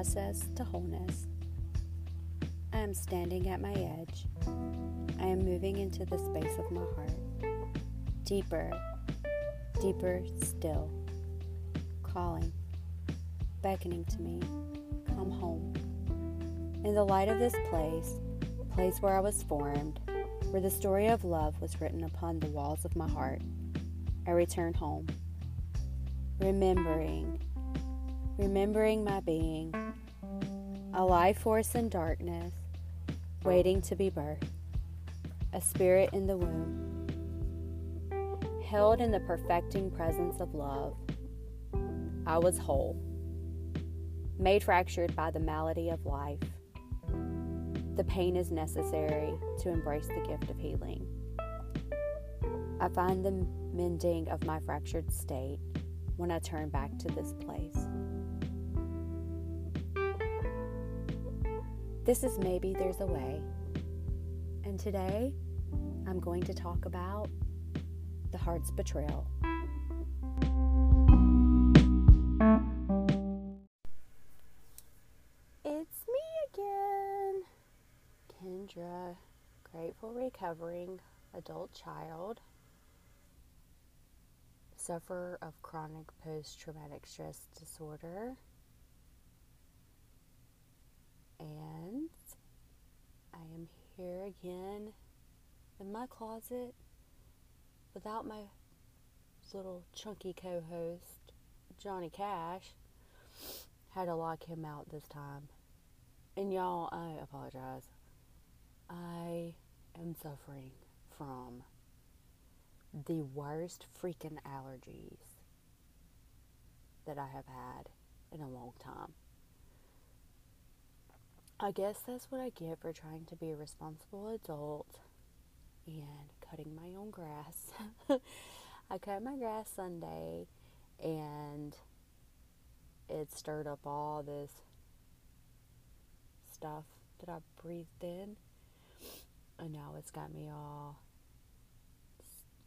process to wholeness. I am standing at my edge. I am moving into the space of my heart. Deeper, deeper still. Calling, beckoning to me. Come home. In the light of this place, place where I was formed, where the story of love was written upon the walls of my heart, I return home. Remembering, remembering my being, a life force in darkness, waiting to be birthed, a spirit in the womb, held in the perfecting presence of love. I was whole, made fractured by the malady of life. The pain is necessary to embrace the gift of healing. I find the mending of my fractured state when I turn back to this place. This is Maybe There's a Way. And today I'm going to talk about the heart's betrayal. It's me again, Kendra, grateful recovering adult child, sufferer of chronic post traumatic stress disorder, and I am here again in my closet without my little chunky co host, Johnny Cash. Had to lock him out this time. And y'all, I apologize. I am suffering from the worst freaking allergies that I have had in a long time. I guess that's what I get for trying to be a responsible adult and cutting my own grass. I cut my grass Sunday and it stirred up all this stuff that I breathed in. And now it's got me all,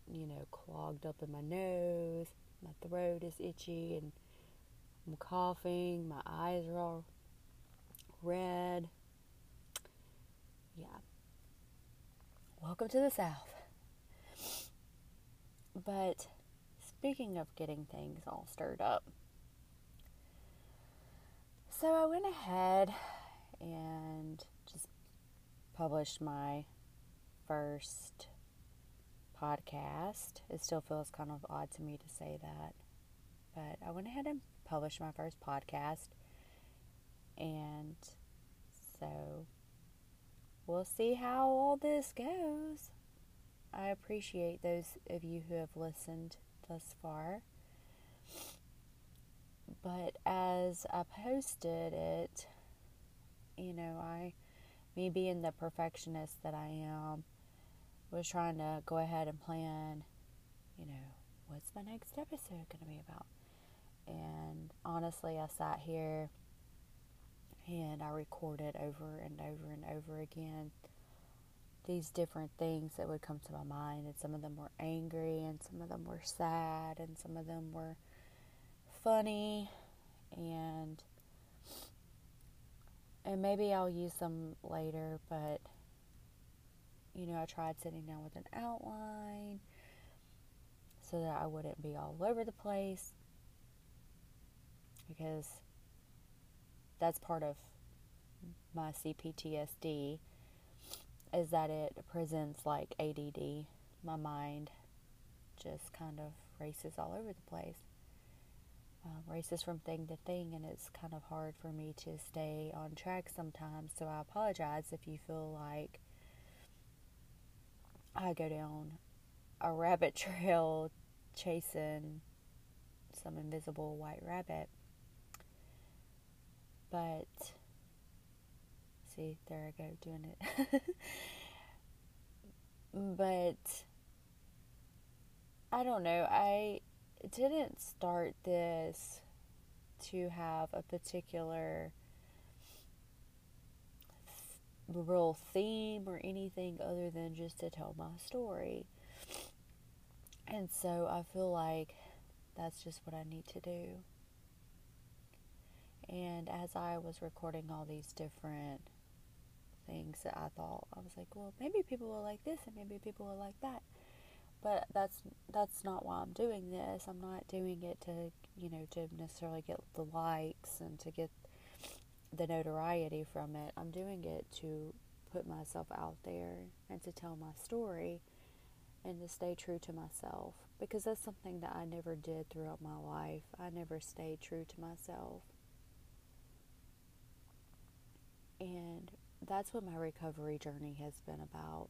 you know, clogged up in my nose. My throat is itchy and I'm coughing. My eyes are all red. Yeah. Welcome to the South. But speaking of getting things all stirred up, so I went ahead and just published my first podcast. It still feels kind of odd to me to say that, but I went ahead and published my first podcast, and so we'll see how all this goes. I appreciate those of you who have listened thus far. But as I posted it, you know, I, me being the perfectionist that I am, was trying to go ahead and plan, you know, what's my next episode going to be about? And honestly, I sat here and I recorded over and over and over again these different things that would come to my mind. And some of them were angry, and some of them were sad, and some of them were funny, and and maybe I'll use them later, but you know, I tried sitting down with an outline so that I wouldn't be all over the place because that's part of my CPTSD is that it presents like ADD. My mind just kind of races all over the place. Uh, races from thing to thing, and it's kind of hard for me to stay on track sometimes. So I apologize if you feel like I go down a rabbit trail chasing some invisible white rabbit. But see, there I go doing it. but I don't know. I didn't start this to have a particular real theme or anything other than just to tell my story. And so I feel like that's just what I need to do. And as I was recording all these different things that I thought, I was like, well, maybe people will like this and maybe people will like that. But that's that's not why I'm doing this. I'm not doing it to, you know, to necessarily get the likes and to get the notoriety from it. I'm doing it to put myself out there and to tell my story and to stay true to myself because that's something that I never did throughout my life. I never stayed true to myself. And that's what my recovery journey has been about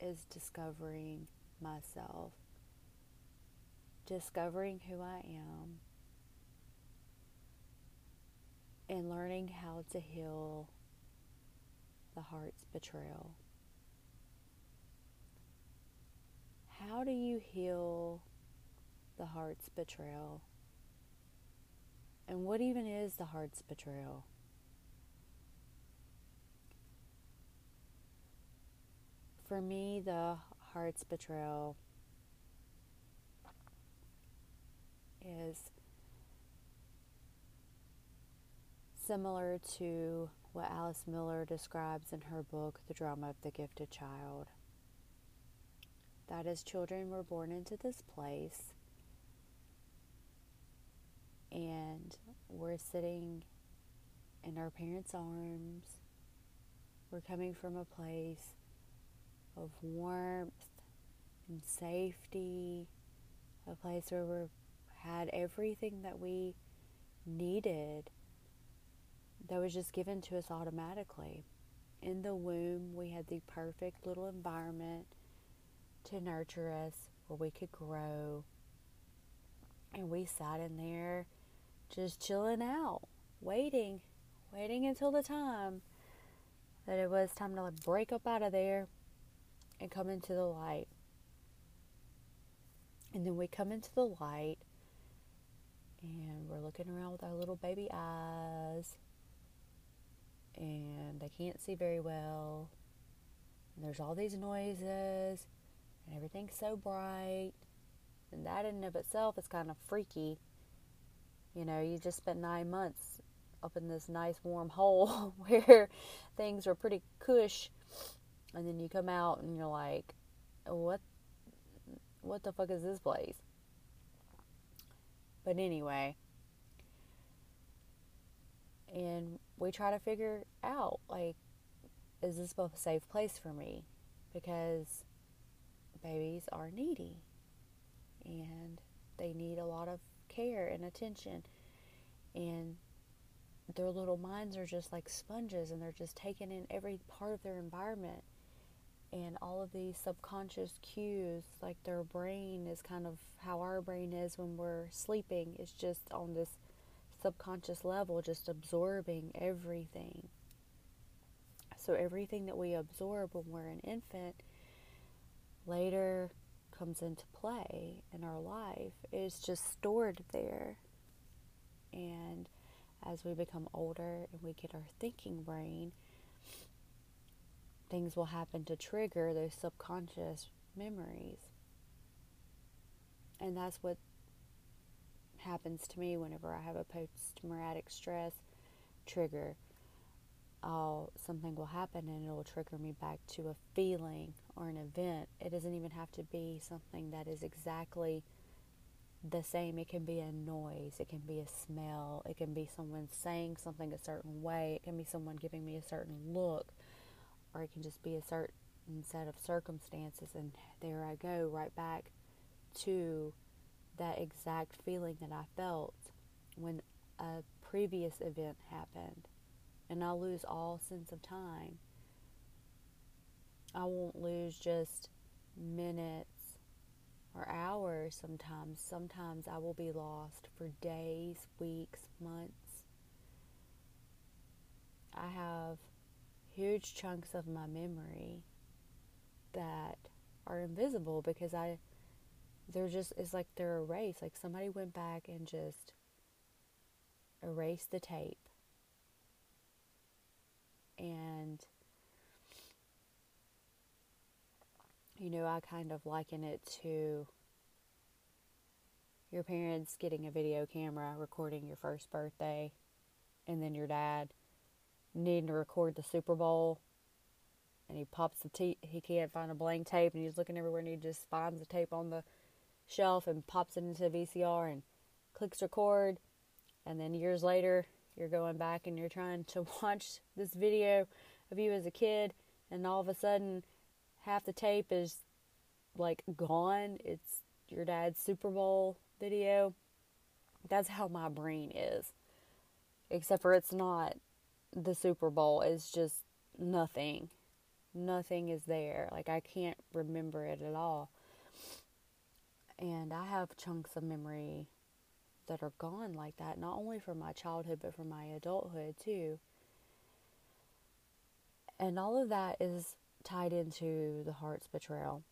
is discovering myself, discovering who I am, and learning how to heal the heart's betrayal. How do you heal the heart's betrayal? And what even is the heart's betrayal? For me, the heart's betrayal is similar to what Alice Miller describes in her book, The Drama of the Gifted Child. That is, children were born into this place, and we're sitting in our parents' arms. We're coming from a place of warmth and safety, a place where we had everything that we needed that was just given to us automatically. In the womb, we had the perfect little environment to nurture us where we could grow. And we sat in there just chilling out, waiting, waiting until the time that it was time to like break up out of there and come into the light. And then we come into the light and we're looking around with our little baby eyes and they can't see very well. And there's all these noises and everything's so bright. And that in and of itself is kind of freaky. You know, you just spent nine months up in this nice warm hole where things are pretty cush and then you come out and you're like, what, what the fuck is this place? But anyway, and we try to figure out like, is this a safe place for me? Because babies are needy and they need a lot of care and attention and their little minds are just like sponges and they're just taking in every part of their environment and all of these subconscious cues like their brain is kind of how our brain is when we're sleeping it's just on this subconscious level just absorbing everything. So everything that we absorb when we're an infant later comes into play in our life is just stored there. And as we become older and we get our thinking brain things will happen to trigger those subconscious memories. And that's what happens to me whenever I have a post traumatic stress trigger. I'll, something will happen and it'll trigger me back to a feeling or an event. It doesn't even have to be something that is exactly the same. It can be a noise, it can be a smell, it can be someone saying something a certain way, it can be someone giving me a certain look or it can just be a certain set of circumstances, and there I go right back to that exact feeling that I felt when a previous event happened. And I'll lose all sense of time. I won't lose just minutes or hours sometimes. Sometimes I will be lost for days, weeks, months. I have huge chunks of my memory that are invisible because I they're just it's like they're erased. Like somebody went back and just erased the tape. And you know I kind of liken it to your parents getting a video camera recording your first birthday and then your dad needing to record the Super Bowl. And he pops the tape he can't find a blank tape and he's looking everywhere and he just finds the tape on the shelf and pops it into the VCR and clicks record. And then years later you're going back and you're trying to watch this video of you as a kid and all of a sudden half the tape is like gone. It's your dad's Super Bowl video. That's how my brain is. Except for it's not the Super Bowl is just nothing nothing is there like I can't remember it at all and I have chunks of memory that are gone like that, not only from my childhood, but from my adulthood too. And all of that is tied into the heart's betrayal.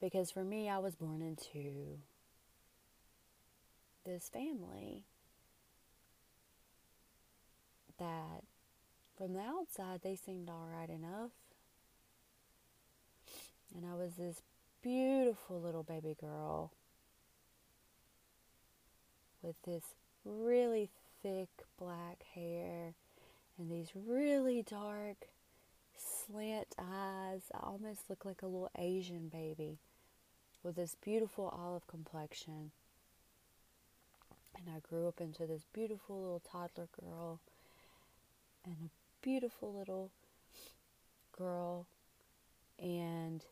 Because for me, I was born into this family that from the outside they seemed all right enough. And I was this beautiful little baby girl with this really thick black hair and these really dark slant eyes. I almost look like a little Asian baby with this beautiful olive complexion. And I grew up into this beautiful little toddler girl and a beautiful little girl. And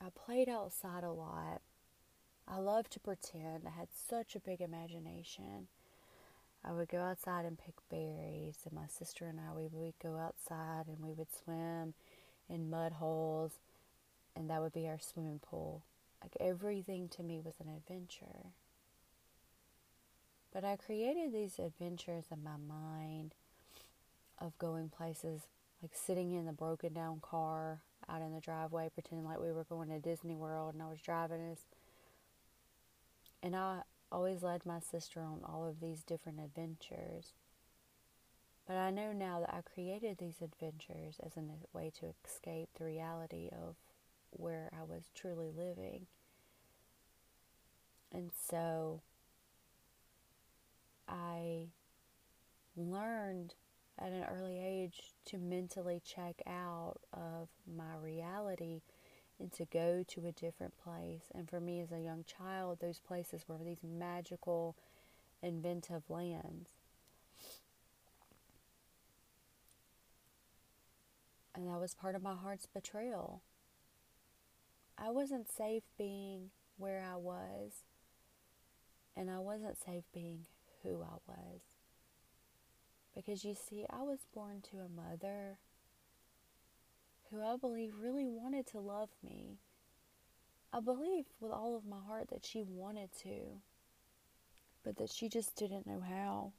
I played outside a lot. I loved to pretend. I had such a big imagination. I would go outside and pick berries, and my sister and I we would go outside and we would swim in mud holes, and that would be our swimming pool. Like everything to me was an adventure. But I created these adventures in my mind of going places like sitting in the broken down car out in the driveway, pretending like we were going to Disney World, and I was driving us. And I always led my sister on all of these different adventures. But I know now that I created these adventures as a way to escape the reality of where I was truly living. And so I learned at an early age to mentally check out of my reality and to go to a different place. And for me as a young child, those places were these magical, inventive lands. And that was part of my heart's betrayal. I wasn't safe being where I was, and I wasn't safe being who I was. Because you see, I was born to a mother who I believe really wanted to love me. I believe with all of my heart that she wanted to, but that she just didn't know how.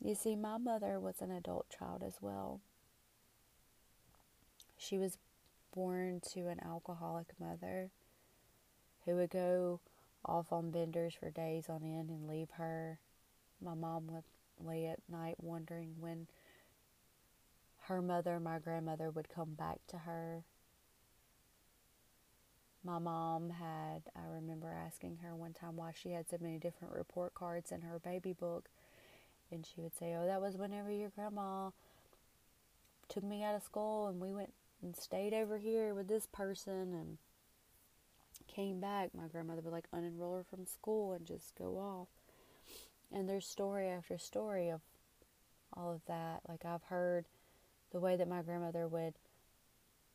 You see, my mother was an adult child as well. She was born to an alcoholic mother who would go off on benders for days on end and leave her. My mom would lay at night wondering when her mother, my grandmother, would come back to her. My mom had, I remember asking her one time why she had so many different report cards in her baby book. And she would say, Oh, that was whenever your grandma took me out of school and we went and stayed over here with this person and came back. My grandmother would like unenroll her from school and just go off. And there's story after story of all of that. Like I've heard the way that my grandmother would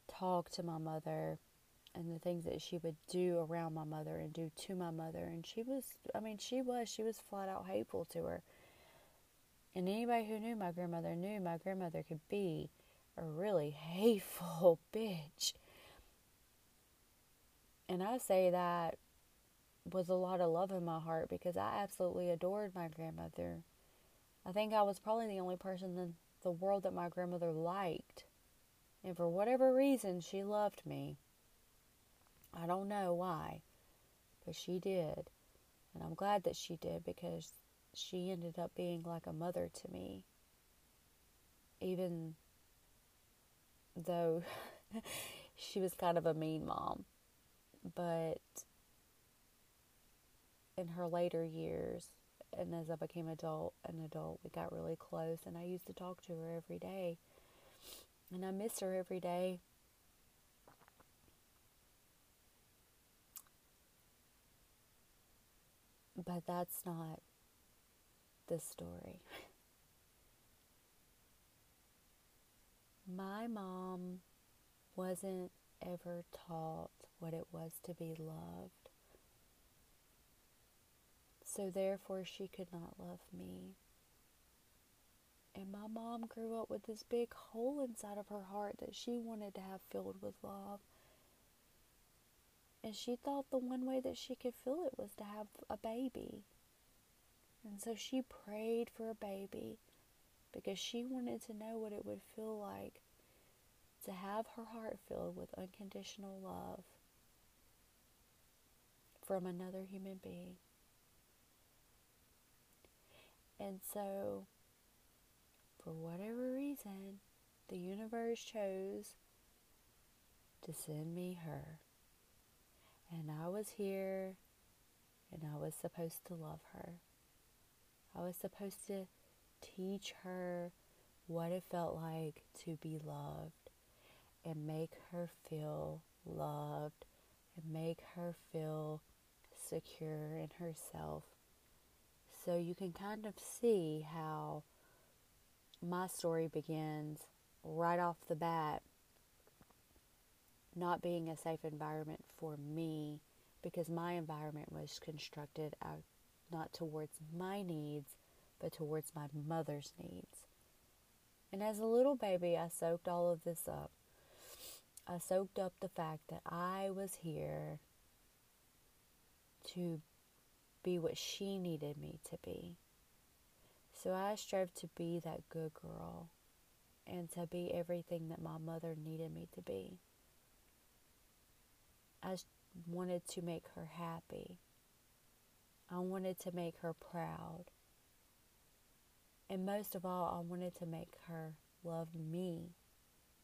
talk to my mother and the things that she would do around my mother and do to my mother. And she was, I mean, she was, she was flat out hateful to her. And anybody who knew my grandmother knew my grandmother could be a really hateful bitch. And I say that with a lot of love in my heart because I absolutely adored my grandmother. I think I was probably the only person in the world that my grandmother liked. And for whatever reason, she loved me. I don't know why, but she did. And I'm glad that she did because she ended up being like a mother to me. Even though she was kind of a mean mom. But in her later years, and as I became adult, an adult, we got really close, and I used to talk to her every day, and I miss her every day. But that's not the story. My mom wasn't ever taught what it was to be loved. So therefore, she could not love me. And my mom grew up with this big hole inside of her heart that she wanted to have filled with love. And she thought the one way that she could fill it was to have a baby. And so she prayed for a baby because she wanted to know what it would feel like to have her heart filled with unconditional love from another human being. And so, for whatever reason, the universe chose to send me her. And I was here and I was supposed to love her. I was supposed to teach her what it felt like to be loved and make her feel loved and make her feel secure in herself. So you can kind of see how my story begins right off the bat not being a safe environment for me because my environment was constructed out not towards my needs but towards my mother's needs. And as a little baby, I soaked all of this up. I soaked up the fact that I was here to be what she needed me to be. So I strove to be that good girl and to be everything that my mother needed me to be. I wanted to make her happy. I wanted to make her proud. And most of all, I wanted to make her love me.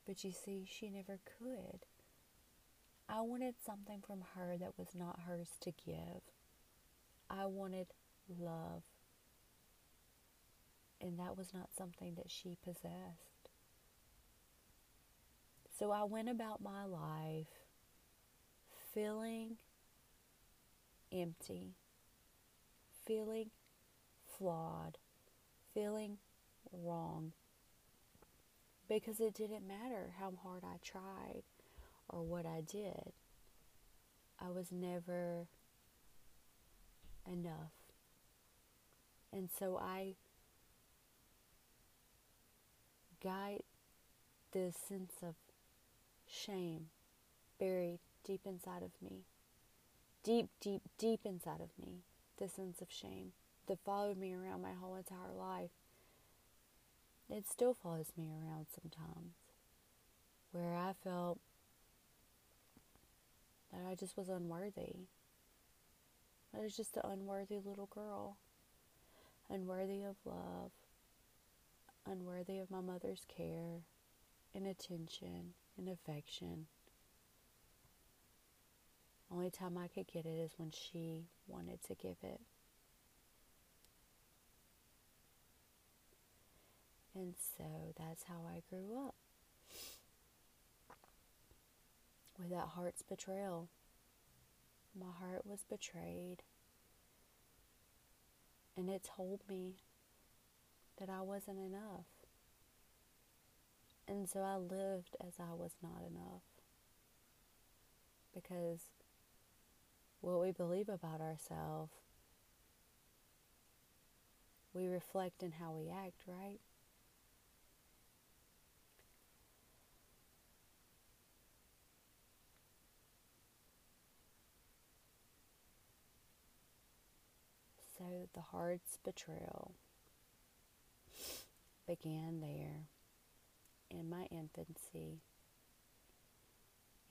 But you see, she never could. I wanted something from her that was not hers to give. I wanted love. And that was not something that she possessed. So I went about my life feeling empty, feeling flawed, feeling wrong. Because it didn't matter how hard I tried or what I did, I was never enough. And so I got this sense of shame buried deep inside of me. Deep, deep, deep inside of me. This sense of shame that followed me around my whole entire life. It still follows me around sometimes. Where I felt that I just was unworthy. I was just an unworthy little girl. Unworthy of love. Unworthy of my mother's care and attention and affection. Only time I could get it is when she wanted to give it. And so that's how I grew up. With that heart's betrayal. My heart was betrayed. And it told me that I wasn't enough. And so I lived as I was not enough. Because what we believe about ourselves, we reflect in how we act, right? So the heart's betrayal began there in my infancy,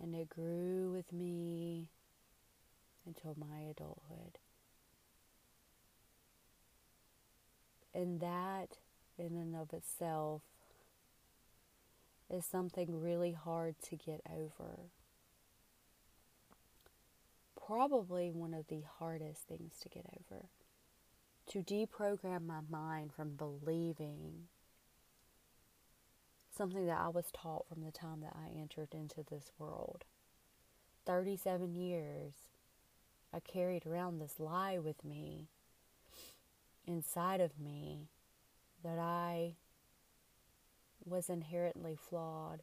and it grew with me until my adulthood. And that, in and of itself, is something really hard to get over. probably one of the hardest things to get over. To deprogram my mind from believing something that I was taught from the time that I entered into this world. 37 years, I carried around this lie with me, inside of me, that I was inherently flawed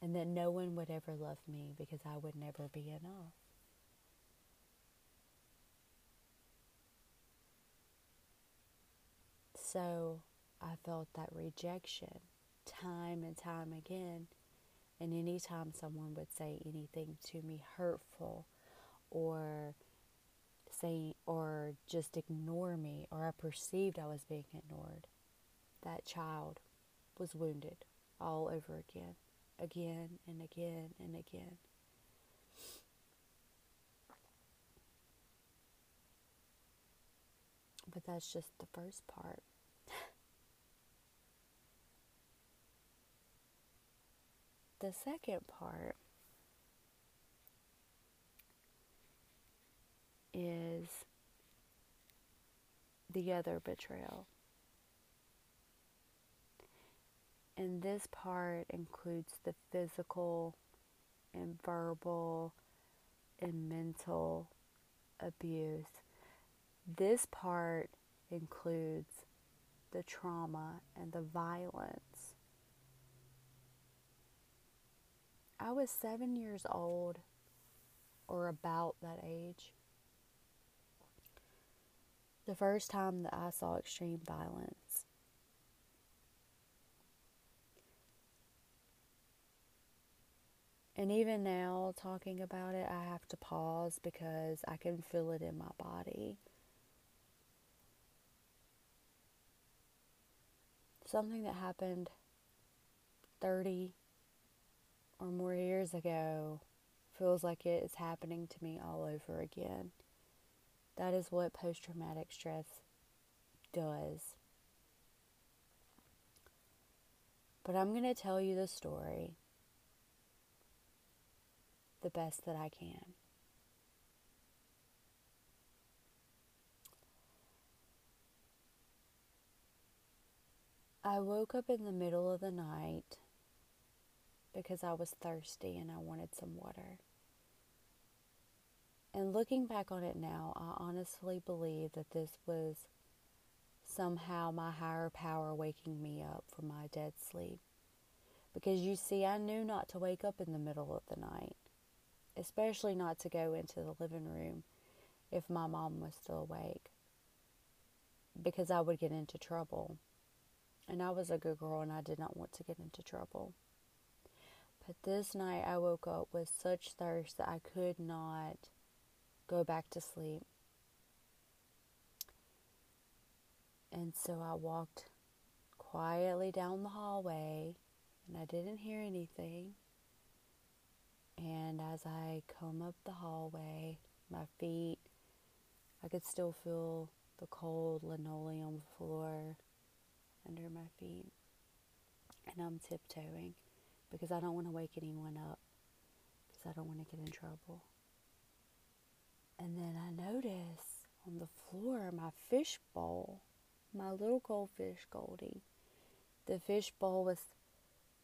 and that no one would ever love me because I would never be enough. So I felt that rejection time and time again. And anytime someone would say anything to me hurtful or say or just ignore me or I perceived I was being ignored, that child was wounded all over again, again and again and again. But that's just the first part. The second part is the other betrayal. And this part includes the physical and verbal and mental abuse. This part includes the trauma and the violence I was seven years old or about that age. The first time that I saw extreme violence. And even now, talking about it, I have to pause because I can feel it in my body. Something that happened 30, or more years ago feels like it is happening to me all over again. That is what post traumatic stress does. But I'm going to tell you the story the best that I can. I woke up in the middle of the night because I was thirsty and I wanted some water. And looking back on it now, I honestly believe that this was somehow my higher power waking me up from my dead sleep. Because you see, I knew not to wake up in the middle of the night, especially not to go into the living room if my mom was still awake, because I would get into trouble. And I was a good girl and I did not want to get into trouble. But this night I woke up with such thirst that I could not go back to sleep. And so I walked quietly down the hallway and I didn't hear anything. And as I come up the hallway, my feet, I could still feel the cold linoleum floor under my feet. And I'm tiptoeing because I don't want to wake anyone up because I don't want to get in trouble. And then I notice on the floor my fish bowl, my little goldfish Goldie. The fish bowl was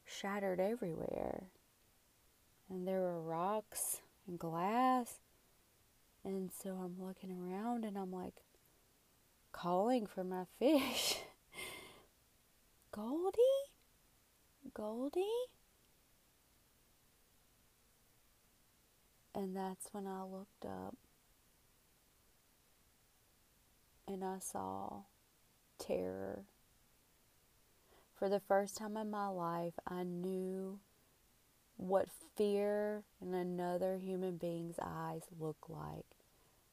shattered everywhere. And there were rocks and glass. And so I'm looking around and I'm like calling for my fish. Goldie? Goldie? And that's when I looked up and I saw terror. For the first time in my life, I knew what fear in another human being's eyes look like.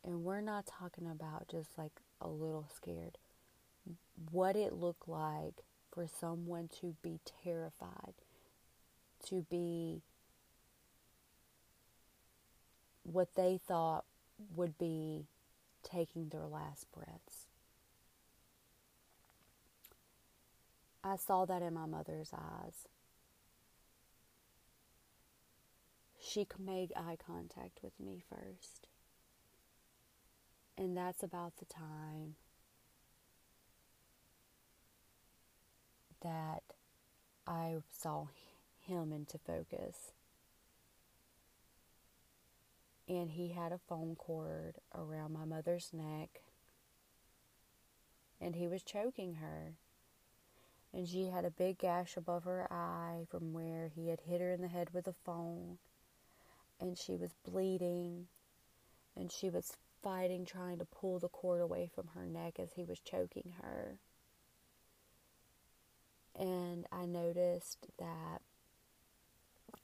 And we're not talking about just like a little scared. What it looked like for someone to be terrified, to be what they thought would be taking their last breaths. I saw that in my mother's eyes. She made eye contact with me first. And that's about the time that I saw him into focus. And he had a phone cord around my mother's neck. And he was choking her. And she had a big gash above her eye from where he had hit her in the head with a phone. And she was bleeding. And she was fighting, trying to pull the cord away from her neck as he was choking her. And I noticed that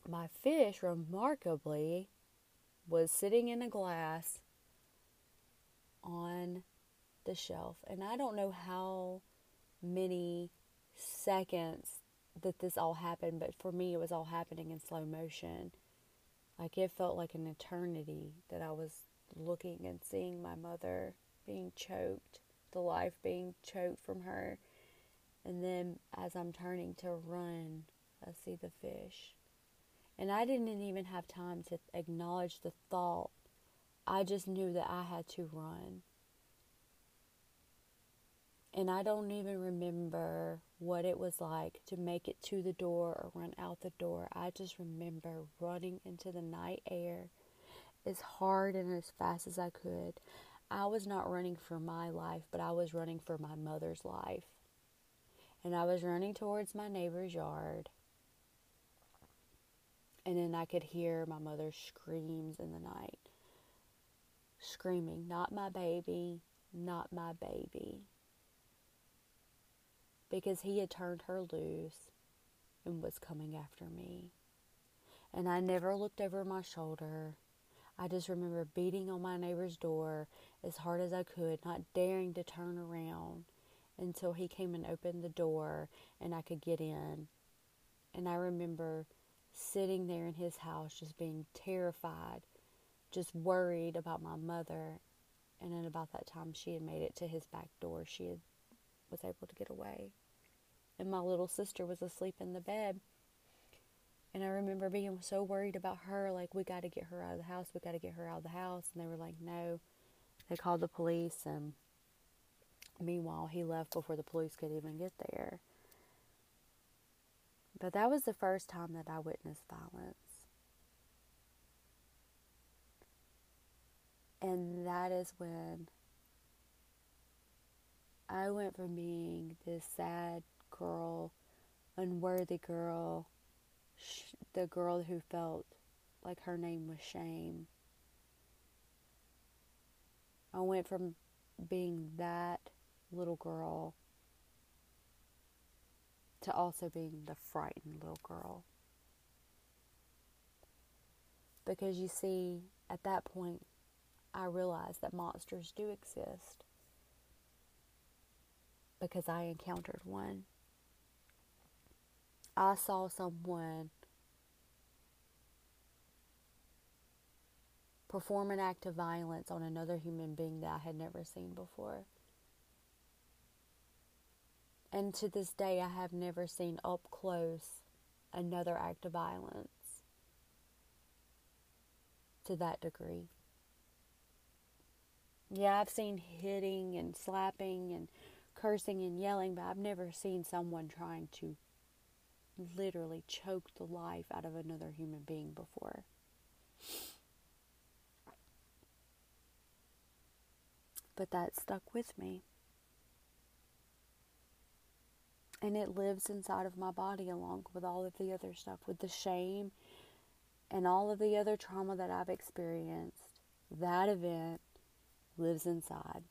my fish, remarkably, was sitting in a glass on the shelf. And I don't know how many seconds that this all happened, but for me, it was all happening in slow motion. Like it felt like an eternity that I was looking and seeing my mother being choked, the life being choked from her. And then as I'm turning to run, I see the fish. And I didn't even have time to acknowledge the thought. I just knew that I had to run. And I don't even remember what it was like to make it to the door or run out the door. I just remember running into the night air as hard and as fast as I could. I was not running for my life, but I was running for my mother's life. And I was running towards my neighbor's yard. And then I could hear my mother's screams in the night. Screaming, not my baby, not my baby. Because he had turned her loose and was coming after me. And I never looked over my shoulder. I just remember beating on my neighbor's door as hard as I could, not daring to turn around until he came and opened the door and I could get in. And I remember sitting there in his house just being terrified, just worried about my mother. And then about that time she had made it to his back door. She had, was able to get away. And my little sister was asleep in the bed. And I remember being so worried about her, like, we got to get her out of the house, we got to get her out of the house. And they were like, no. They called the police, and meanwhile, he left before the police could even get there. But that was the first time that I witnessed violence. And that is when I went from being this sad girl, unworthy girl, the girl who felt like her name was shame. I went from being that little girl to also being the frightened little girl. Because you see, at that point, I realized that monsters do exist. Because I encountered one. I saw someone perform an act of violence on another human being that I had never seen before. And to this day, I have never seen up close another act of violence to that degree. Yeah, I've seen hitting and slapping and cursing and yelling, but I've never seen someone trying to literally choke the life out of another human being before. But that stuck with me. And it lives inside of my body along with all of the other stuff, with the shame and all of the other trauma that I've experienced. That event lives inside.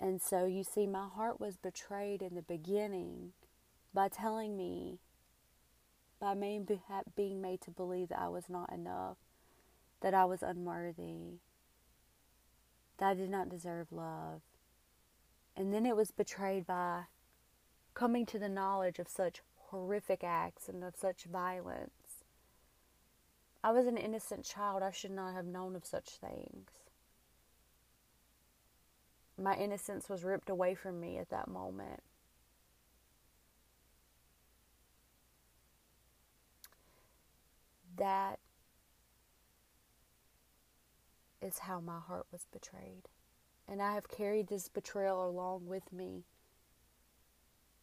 And so you see, my heart was betrayed in the beginning by telling me, by me being made to believe that I was not enough, that I was unworthy, that I did not deserve love. And then it was betrayed by coming to the knowledge of such horrific acts and of such violence. I was an innocent child. I should not have known of such things. My innocence was ripped away from me at that moment. That is how my heart was betrayed. And I have carried this betrayal along with me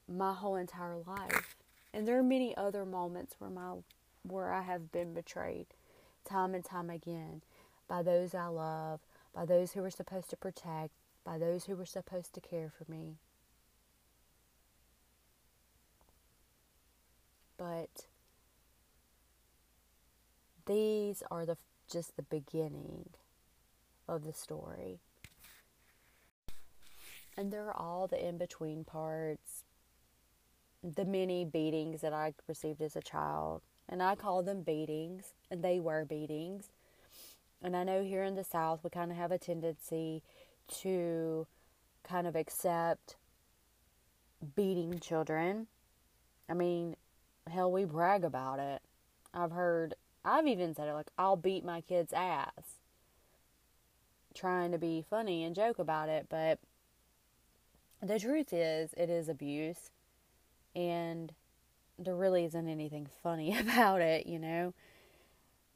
my whole entire life. And there are many other moments where my where I have been betrayed time and time again by those I love, by those who were supposed to protect, by those who were supposed to care for me. But these are the just the beginning of the story. And there are all the in between parts, the many beatings that I received as a child. And I call them beatings, and they were beatings. And I know here in the South, we kind of have a tendency to kind of accept beating children. I mean, hell, we brag about it. I've heard, I've even said it like, I'll beat my kid's ass. Trying to be funny and joke about it, but the truth is, it is abuse. And there really isn't anything funny about it, you know.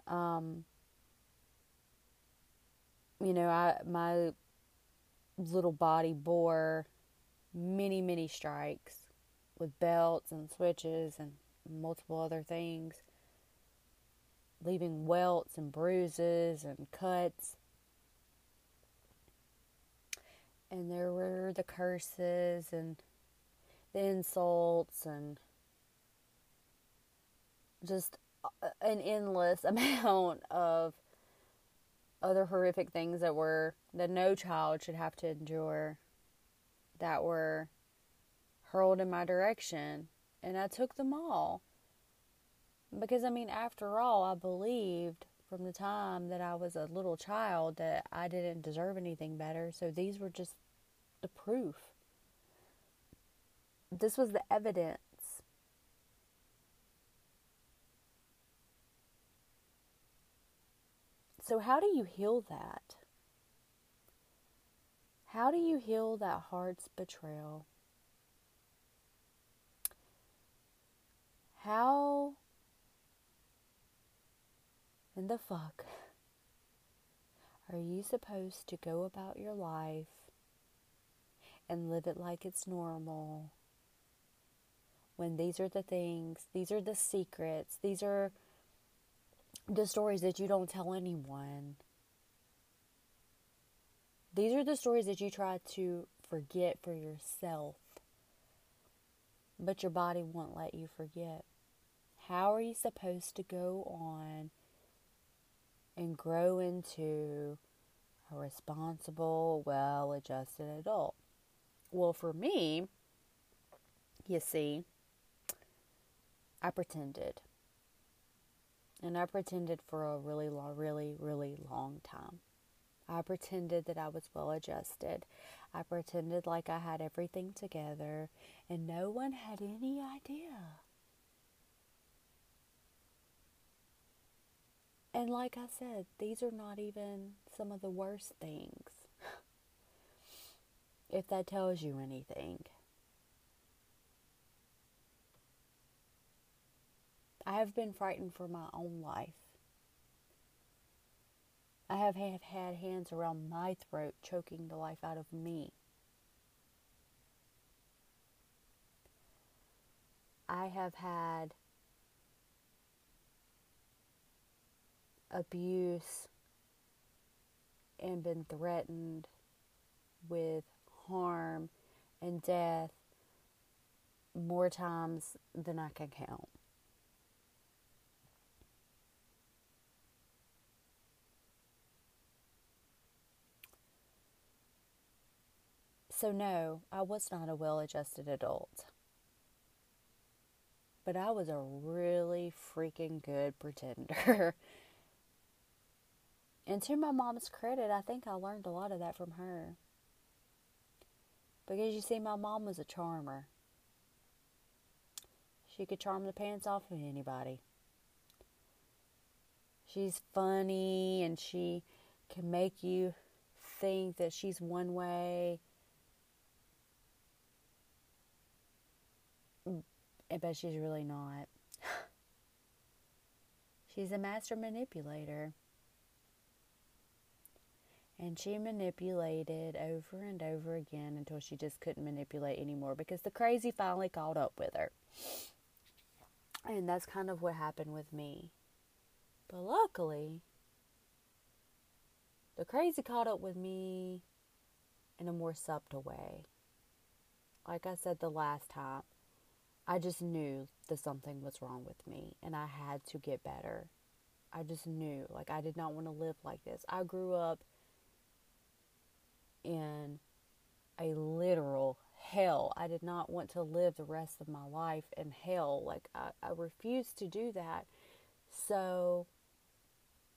Um, you know, I my little body bore many, many strikes with belts and switches and multiple other things, leaving welts and bruises and cuts. And there were the curses and the insults and just an endless amount of other horrific things that were that no child should have to endure that were hurled in my direction. And I took them all. Because I mean after all I believed from the time that I was a little child that I didn't deserve anything better so these were just the proof this was the evidence So, how do you heal that? How do you heal that heart's betrayal? How in the fuck are you supposed to go about your life and live it like it's normal when these are the things, these are the secrets, these are the stories that you don't tell anyone. These are the stories that you try to forget for yourself, but your body won't let you forget. How are you supposed to go on and grow into a responsible, well adjusted adult? Well, for me, you see, I pretended. And I pretended for a really long, really, really long time. I pretended that I was well adjusted. I pretended like I had everything together, and no one had any idea. And like I said, these are not even some of the worst things. if that tells you anything. I have been frightened for my own life. I have had hands around my throat choking the life out of me. I have had abuse and been threatened with harm and death more times than I can count. So, no, I was not a well adjusted adult. But I was a really freaking good pretender. and to my mom's credit, I think I learned a lot of that from her. Because you see, my mom was a charmer. She could charm the pants off of anybody. She's funny and she can make you think that she's one way mm, but she's really not. she's a master manipulator. And she manipulated over and over again until she just couldn't manipulate anymore because the crazy finally caught up with her. And that's kind of what happened with me. But luckily, the crazy caught up with me in a more subtle way. Like I said the last time, I just knew that something was wrong with me and I had to get better. I just knew, like, I did not want to live like this. I grew up in a literal hell. I did not want to live the rest of my life in hell. Like, I, I refused to do that. So,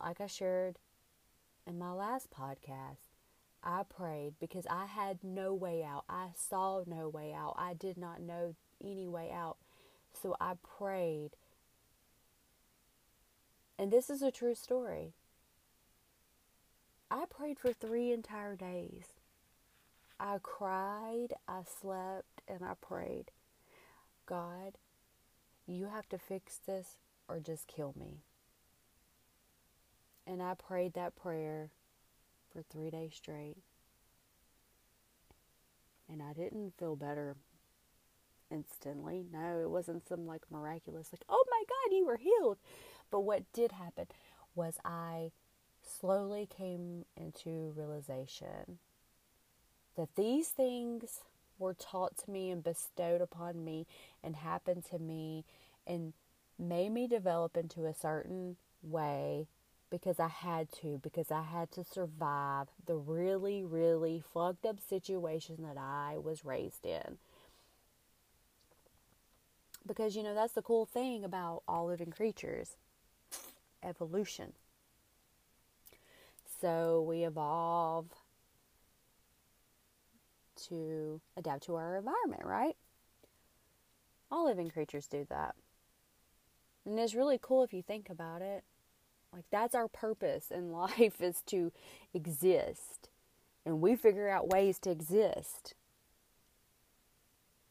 like I shared in my last podcast, I prayed because I had no way out. I saw no way out. I did not know any way out. So I prayed. And this is a true story. I prayed for three entire days. I cried, I slept, and I prayed. God, you have to fix this or just kill me. And I prayed that prayer for three days straight. And I didn't feel better instantly. No, it wasn't some like miraculous, like, oh my God, you were healed. But what did happen was I slowly came into realization that these things were taught to me and bestowed upon me and happened to me and made me develop into a certain way because I had to, because I had to survive the really, really fucked up situation that I was raised in. Because, you know, that's the cool thing about all living creatures evolution. So we evolve to adapt to our environment, right? All living creatures do that. And it's really cool if you think about it. Like that's our purpose in life is to exist. And we figure out ways to exist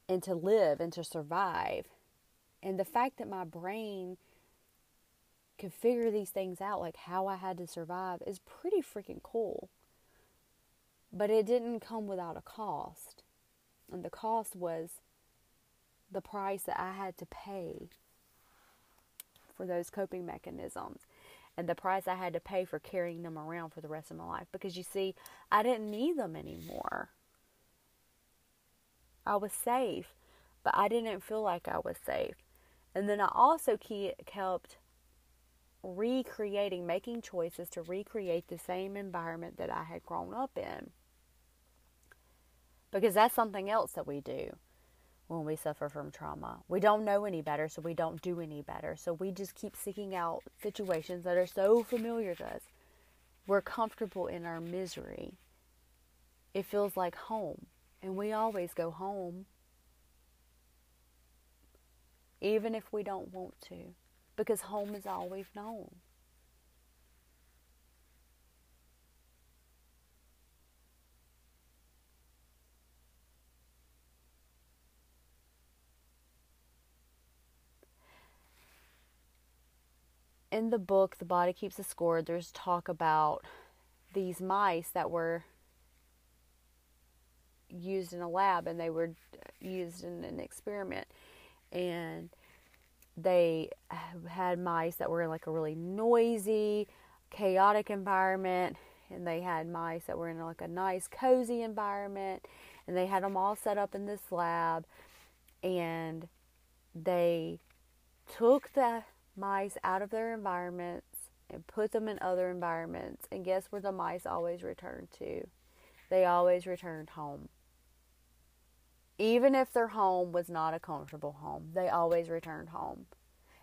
and to live and to survive. And the fact that my brain could figure these things out, like how I had to survive, is pretty freaking cool. But it didn't come without a cost. And the cost was the price that I had to pay for those coping mechanisms and the price I had to pay for carrying them around for the rest of my life. Because you see, I didn't need them anymore. I was safe, but I didn't feel like I was safe. And then I also kept recreating, making choices to recreate the same environment that I had grown up in. Because that's something else that we do when we suffer from trauma. We don't know any better, so we don't do any better. So we just keep seeking out situations that are so familiar to us. We're comfortable in our misery. It feels like home, and we always go home, even if we don't want to, because home is all we've known. In the book, The Body Keeps a Score, there's talk about these mice that were used in a lab and they were used in an experiment. And they had mice that were in like a really noisy, chaotic environment. And they had mice that were in like a nice, cozy environment. And they had them all set up in this lab. And they took the mice out of their environments and put them in other environments. And guess where the mice always returned to? They always returned home. Even if their home was not a comfortable home, they always returned home.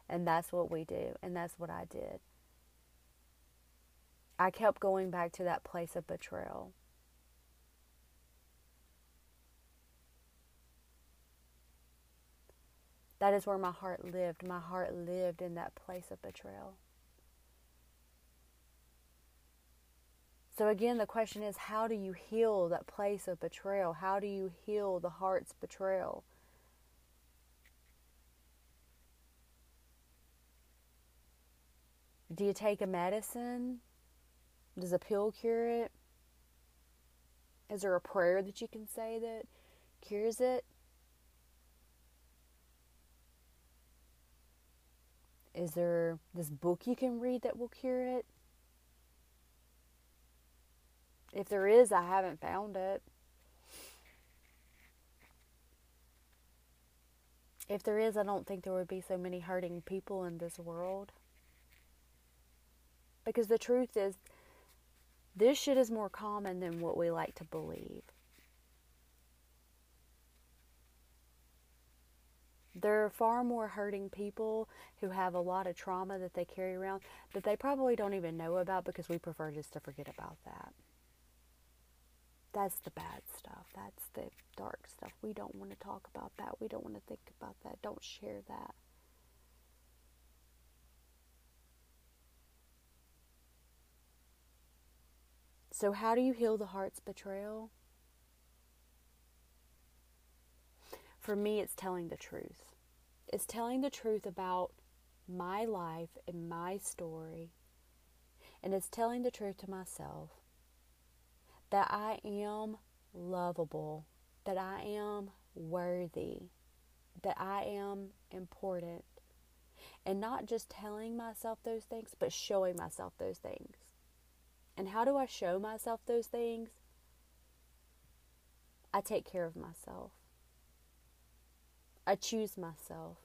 And that's what we do, and that's what I did. I kept going back to that place of betrayal. That is where my heart lived. My heart lived in that place of betrayal. So, again, the question is how do you heal that place of betrayal? How do you heal the heart's betrayal? Do you take a medicine? Does a pill cure it? Is there a prayer that you can say that cures it? Is there this book you can read that will cure it? If there is, I haven't found it. If there is, I don't think there would be so many hurting people in this world. Because the truth is, this shit is more common than what we like to believe. There are far more hurting people who have a lot of trauma that they carry around that they probably don't even know about because we prefer just to forget about that. That's the bad stuff. That's the dark stuff. We don't want to talk about that. We don't want to think about that. Don't share that. So, how do you heal the heart's betrayal? For me, it's telling the truth. It's telling the truth about my life and my story. And it's telling the truth to myself that I am lovable, that I am worthy, that I am important. And not just telling myself those things, but showing myself those things. And how do I show myself those things? I take care of myself. I choose myself.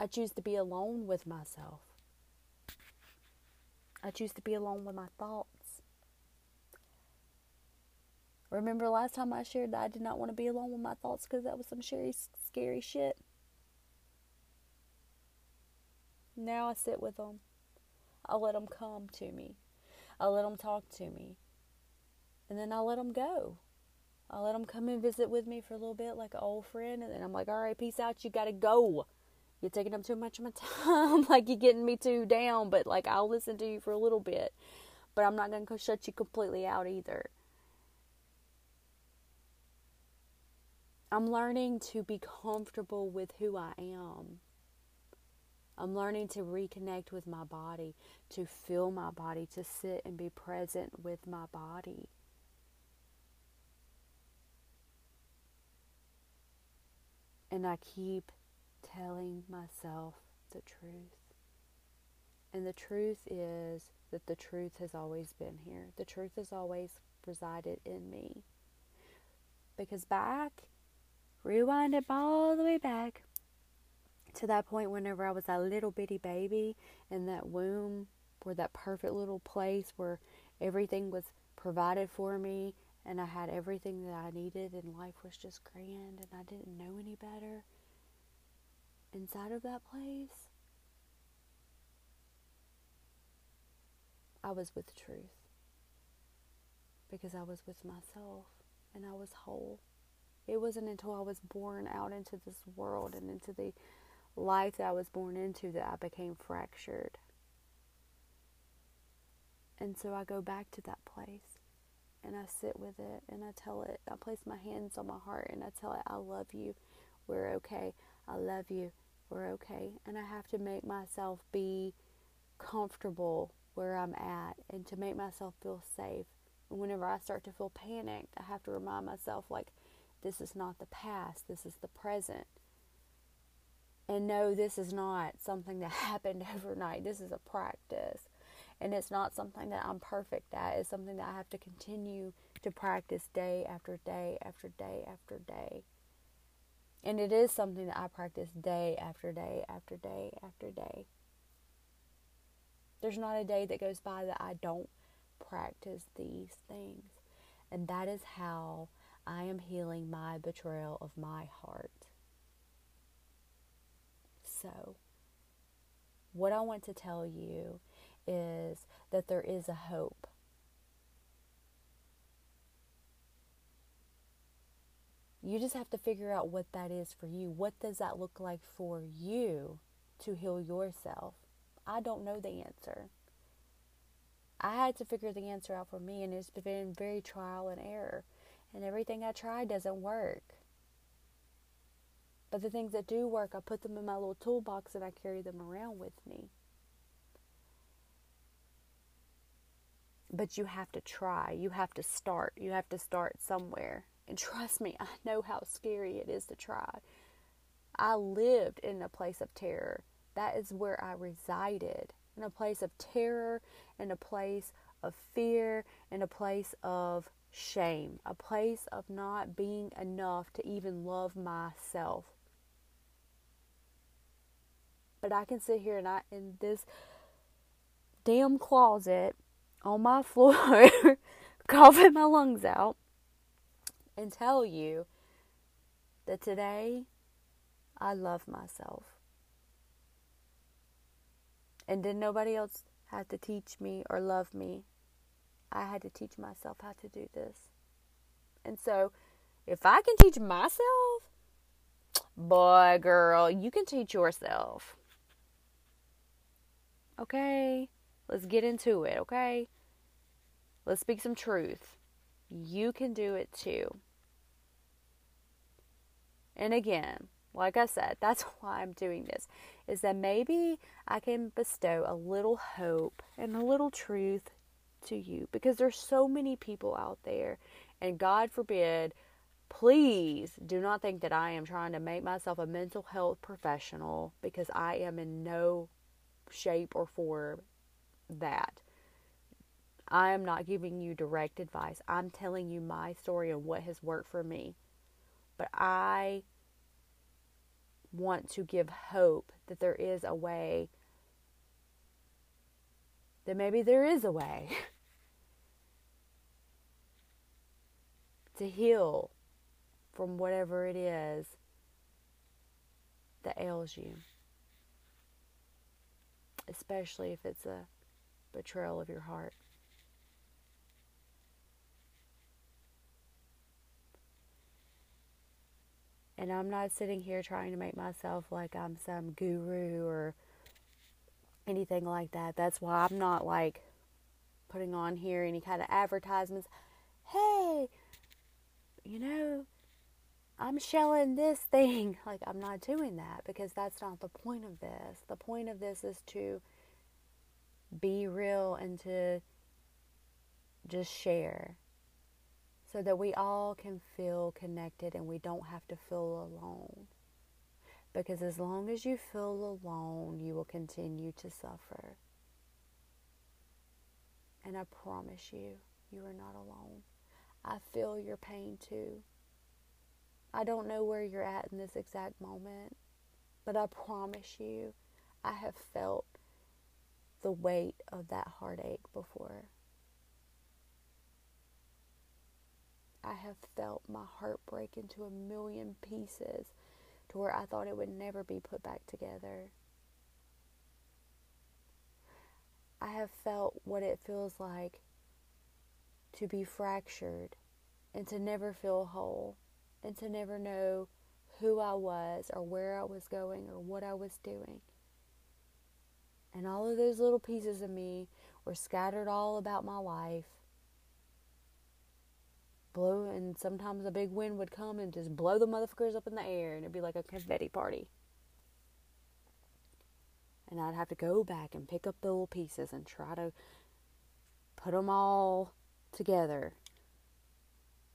I choose to be alone with myself. I choose to be alone with my thoughts. Remember last time I shared that I did not want to be alone with my thoughts because that was some scary, scary shit. Now I sit with them. I let them come to me. I let them talk to me. And then I let them go. I let them come and visit with me for a little bit like an old friend. And then I'm like, all right, peace out. You got to go. You're taking up too much of my time. like, you're getting me too down. But, like, I'll listen to you for a little bit. But I'm not to shut you completely out either. I'm learning to be comfortable with who I am. I'm learning to reconnect with my body, to feel my body, to sit and be present with my body. And I keep telling myself the truth. And the truth is that the truth has always been here. The truth has always resided in me. Because back, rewind it all the way back to that point whenever I was a little bitty baby in that womb, where that perfect little place where everything was provided for me and I had everything that I needed and life was just grand and I didn't know any better. Inside of that place, I was with truth because I was with myself and I was whole. It wasn't until I was born out into this world and into the life that I was born into that I became fractured. And so I go back to that place and I sit with it and I tell it, I place my hands on my heart and I tell it, I love you. We're okay. I love you. We're okay. And I have to make myself be comfortable where I'm at and to make myself feel safe. And whenever I start to feel panicked, I have to remind myself, like, this is not the past, this is the present. And no, this is not something that happened overnight. This is a practice. And it's not something that I'm perfect at. It's something that I have to continue to practice day after day after day after day. And it is something that I practice day after day after day after day. There's not a day that goes by that I don't practice these things. And that is how I am healing my betrayal of my heart so. What I want to tell you is that there is a hope. You just have to figure out what that is for you. What does that look like for you to heal yourself? I don't know the answer. I had to figure the answer out for me, and it's been very trial and error. And everything I try doesn't work. But the things that do work, I put them in my little toolbox and I carry them around with me. But you have to try. You have to start. You have to start somewhere. And trust me, I know how scary it is to try. I lived in a place of terror. That is where I resided in a place of terror, in a place of fear, in a place of shame, a place of not being enough to even love myself. But I can sit here and I in this damn closet on my floor, coughing my lungs out, and tell you that today I love myself. And did nobody else have to teach me or love me. I had to teach myself how to do this. And so, if I can teach myself, boy, girl, you can teach yourself. Okay? Let's get into it, okay? Let's speak some truth. You can do it too. And again, like I said, that's why I'm doing this, is that maybe I can bestow a little hope and a little truth to you because there's so many people out there, and God forbid, please do not think that I am trying to make myself a mental health professional because I am in no shape or form that. I am not giving you direct advice. I'm telling you my story and what has worked for me. But I want to give hope that there is a way, that maybe there is a way to heal from whatever it is that ails you, especially if it's a betrayal of your heart. And I'm not sitting here trying to make myself like I'm some guru or anything like that. That's why I'm not like putting on here any kind of advertisements. Hey, you know, I'm shelling this thing. Like, I'm not doing that because that's not the point of this. The point of this is to be real and to just share so that we all can feel connected and we don't have to feel alone. Because as long as you feel alone, you will continue to suffer. And I promise you, you are not alone. I feel your pain too. I don't know where you're at in this exact moment, but I promise you, I have felt the weight of that heartache before. I have felt my heart break into a million pieces to where I thought it would never be put back together. I have felt what it feels like to be fractured and to never feel whole and to never know who I was or where I was going or what I was doing. And all of those little pieces of me were scattered all about my life blow, and sometimes a big wind would come and just blow the motherfuckers up in the air, and it'd be like a confetti party. And I'd have to go back and pick up the little pieces and try to put them all together,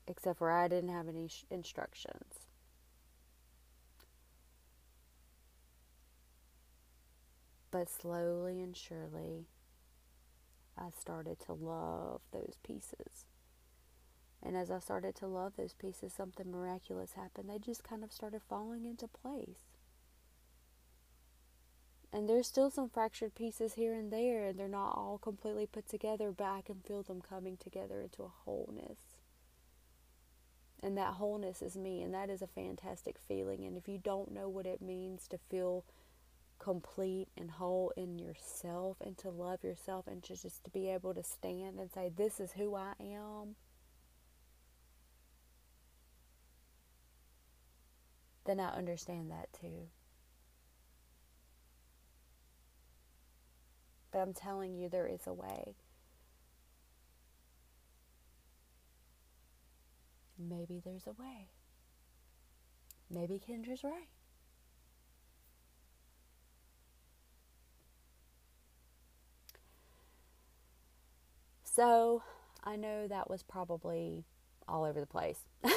except for I didn't have any sh- instructions. But slowly and surely, I started to love those pieces. And as I started to love those pieces, something miraculous happened. They just kind of started falling into place. And there's still some fractured pieces here and there, and they're not all completely put together, but I can feel them coming together into a wholeness. And that wholeness is me, and that is a fantastic feeling. And if you don't know what it means to feel complete and whole in yourself, and to love yourself, and to just to be able to stand and say, This is who I am then I understand that too. But I'm telling you, there is a way. Maybe there's a way. Maybe Kendra's right. So I know that was probably all over the place.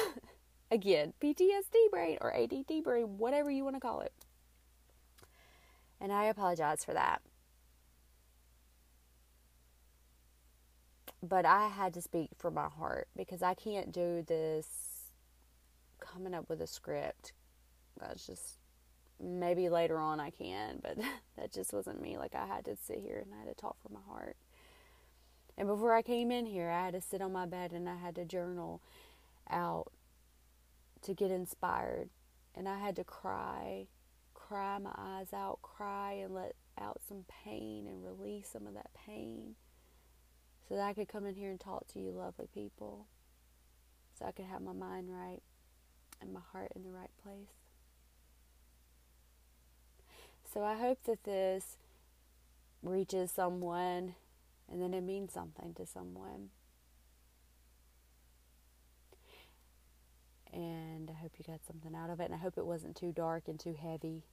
Again, PTSD brain or ADD brain, whatever you want to call it. And I apologize for that. But I had to speak from my heart because I can't do this coming up with a script. That's just maybe later on I can, but that just wasn't me. Like I had to sit here and I had to talk from my heart. And before I came in here, I had to sit on my bed and I had to journal out to get inspired. And I had to cry, cry my eyes out, cry and let out some pain and release some of that pain so that I could come in here and talk to you, lovely people. So I could have my mind right and my heart in the right place. So I hope that this reaches someone and then it means something to someone. And I hope you got something out of it. And I hope it wasn't too dark and too heavy.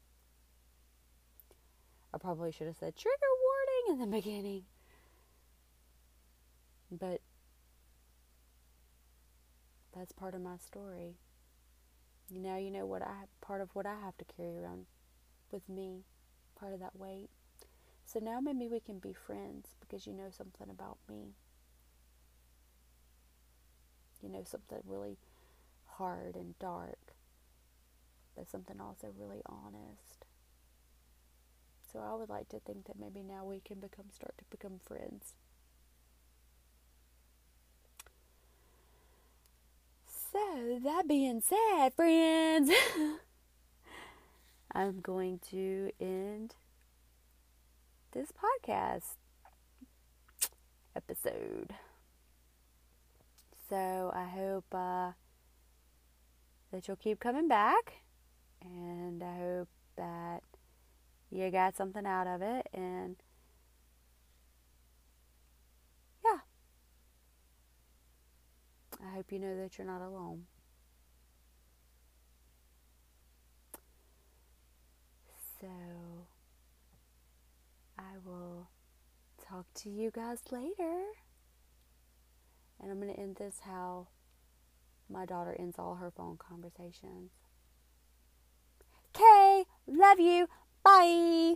I probably should have said trigger warning in the beginning. But that's part of my story. Now you know what I part of what I have to carry around with me, part of that weight. So now maybe we can be friends because you know something about me. You know something really hard and dark, but something also really honest. So I would like to think that maybe now we can become start to become friends. So that being said, friends, I'm going to end this podcast episode. So I hope uh, that you'll keep coming back, and I hope that you got something out of it. And yeah, I hope you know that you're not alone. So. I will talk to you guys later. And I'm going to end this how my daughter ends all her phone conversations. Okay, love you. Bye.